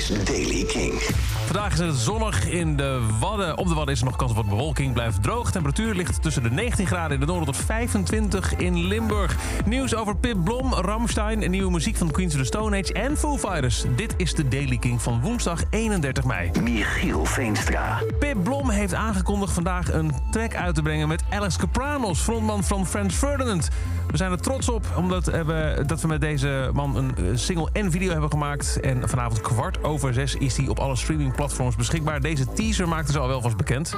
is Daily King. Vandaag is het zonnig in de Wadden. Op de Wadden is er nog kans op wat bewolking. Blijft droog. Temperatuur ligt tussen de 19 graden in de noorden tot 25 in Limburg. Nieuws over Pip Blom, Ramstein, nieuwe muziek van Queens of the Stone Age en Foo Fighters. Dit is de Daily King van woensdag 31 mei. Michiel Veenstra. Pip Blom heeft aangekondigd vandaag een track uit te brengen met Alex Capranos, frontman van Franz Ferdinand. We zijn er trots op omdat we, dat we met deze man een eh, single en video hebben gemaakt. En vanavond kwart over zes is hij op alle streamingplatforms beschikbaar. Deze teaser maakte ze al wel vast bekend.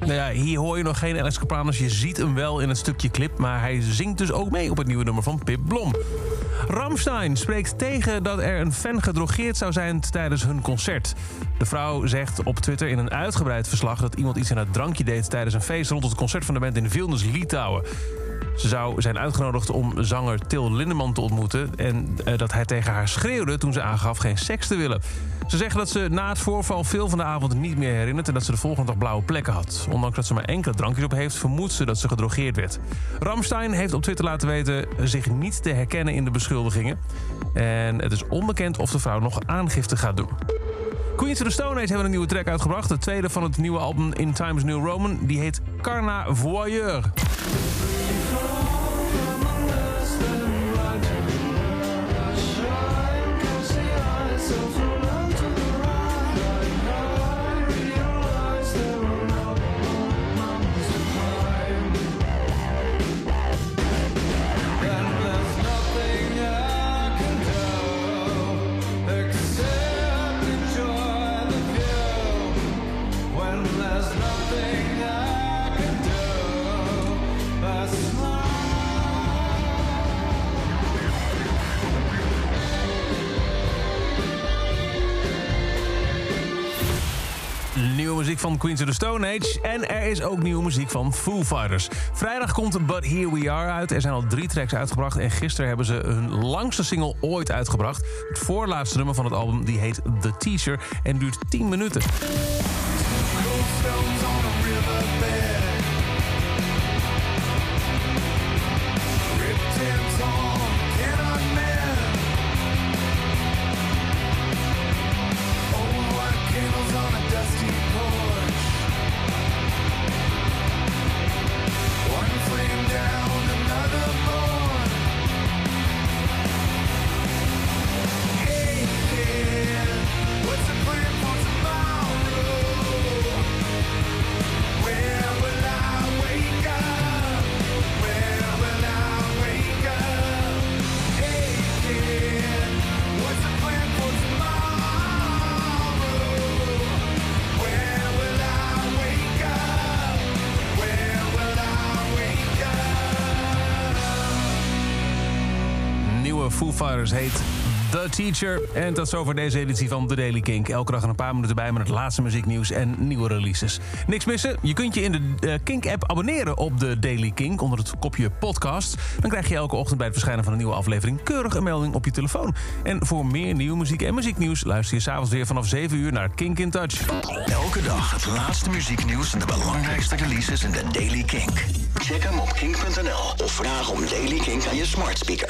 Nou ja, hier hoor je nog geen Alex Capranos. Je ziet hem wel in het stukje clip. Maar hij zingt dus ook mee op het nieuwe nummer van Pip Blom. Ramstein spreekt tegen dat er een fan gedrogeerd zou zijn tijdens hun concert. De vrouw zegt op Twitter in een uitgebreid verslag... dat iemand iets in het drankje deed tijdens een feest... rond het concert van de band in Vilnius, Litouwen. Ze zou zijn uitgenodigd om zanger Til Lindeman te ontmoeten... en eh, dat hij tegen haar schreeuwde toen ze aangaf geen seks te willen. Ze zeggen dat ze na het voorval veel van de avond niet meer herinnert... en dat ze de volgende dag blauwe plekken had. Ondanks dat ze maar enkele drankjes op heeft, vermoedt ze dat ze gedrogeerd werd. Ramstein heeft op Twitter laten weten zich niet te herkennen in de beschuldigingen. En het is onbekend of de vrouw nog aangifte gaat doen. Queens of the Stone Age hebben een nieuwe track uitgebracht. De tweede van het nieuwe album In Times New Roman. Die heet Carna Voyeur. Nieuwe muziek van Queens of the Stone Age. En er is ook nieuwe muziek van Foo Fighters. Vrijdag komt But Here We Are uit. Er zijn al drie tracks uitgebracht. En gisteren hebben ze hun langste single ooit uitgebracht. Het voorlaatste nummer van het album die heet The Teacher. En duurt 10 minuten. Foo Fighters heet The Teacher. En tot zover deze editie van The Daily Kink. Elke dag een paar minuten bij met het laatste muzieknieuws en nieuwe releases. Niks missen? Je kunt je in de eh, Kink-app abonneren op The Daily Kink onder het kopje podcast. Dan krijg je elke ochtend bij het verschijnen van een nieuwe aflevering keurig een melding op je telefoon. En voor meer nieuwe muziek en muzieknieuws luister je s'avonds weer vanaf 7 uur naar Kink in Touch. Elke dag het laatste muzieknieuws en de belangrijkste releases in de Daily Kink. Check hem op kink.nl of vraag om Daily Kink aan je smart speaker.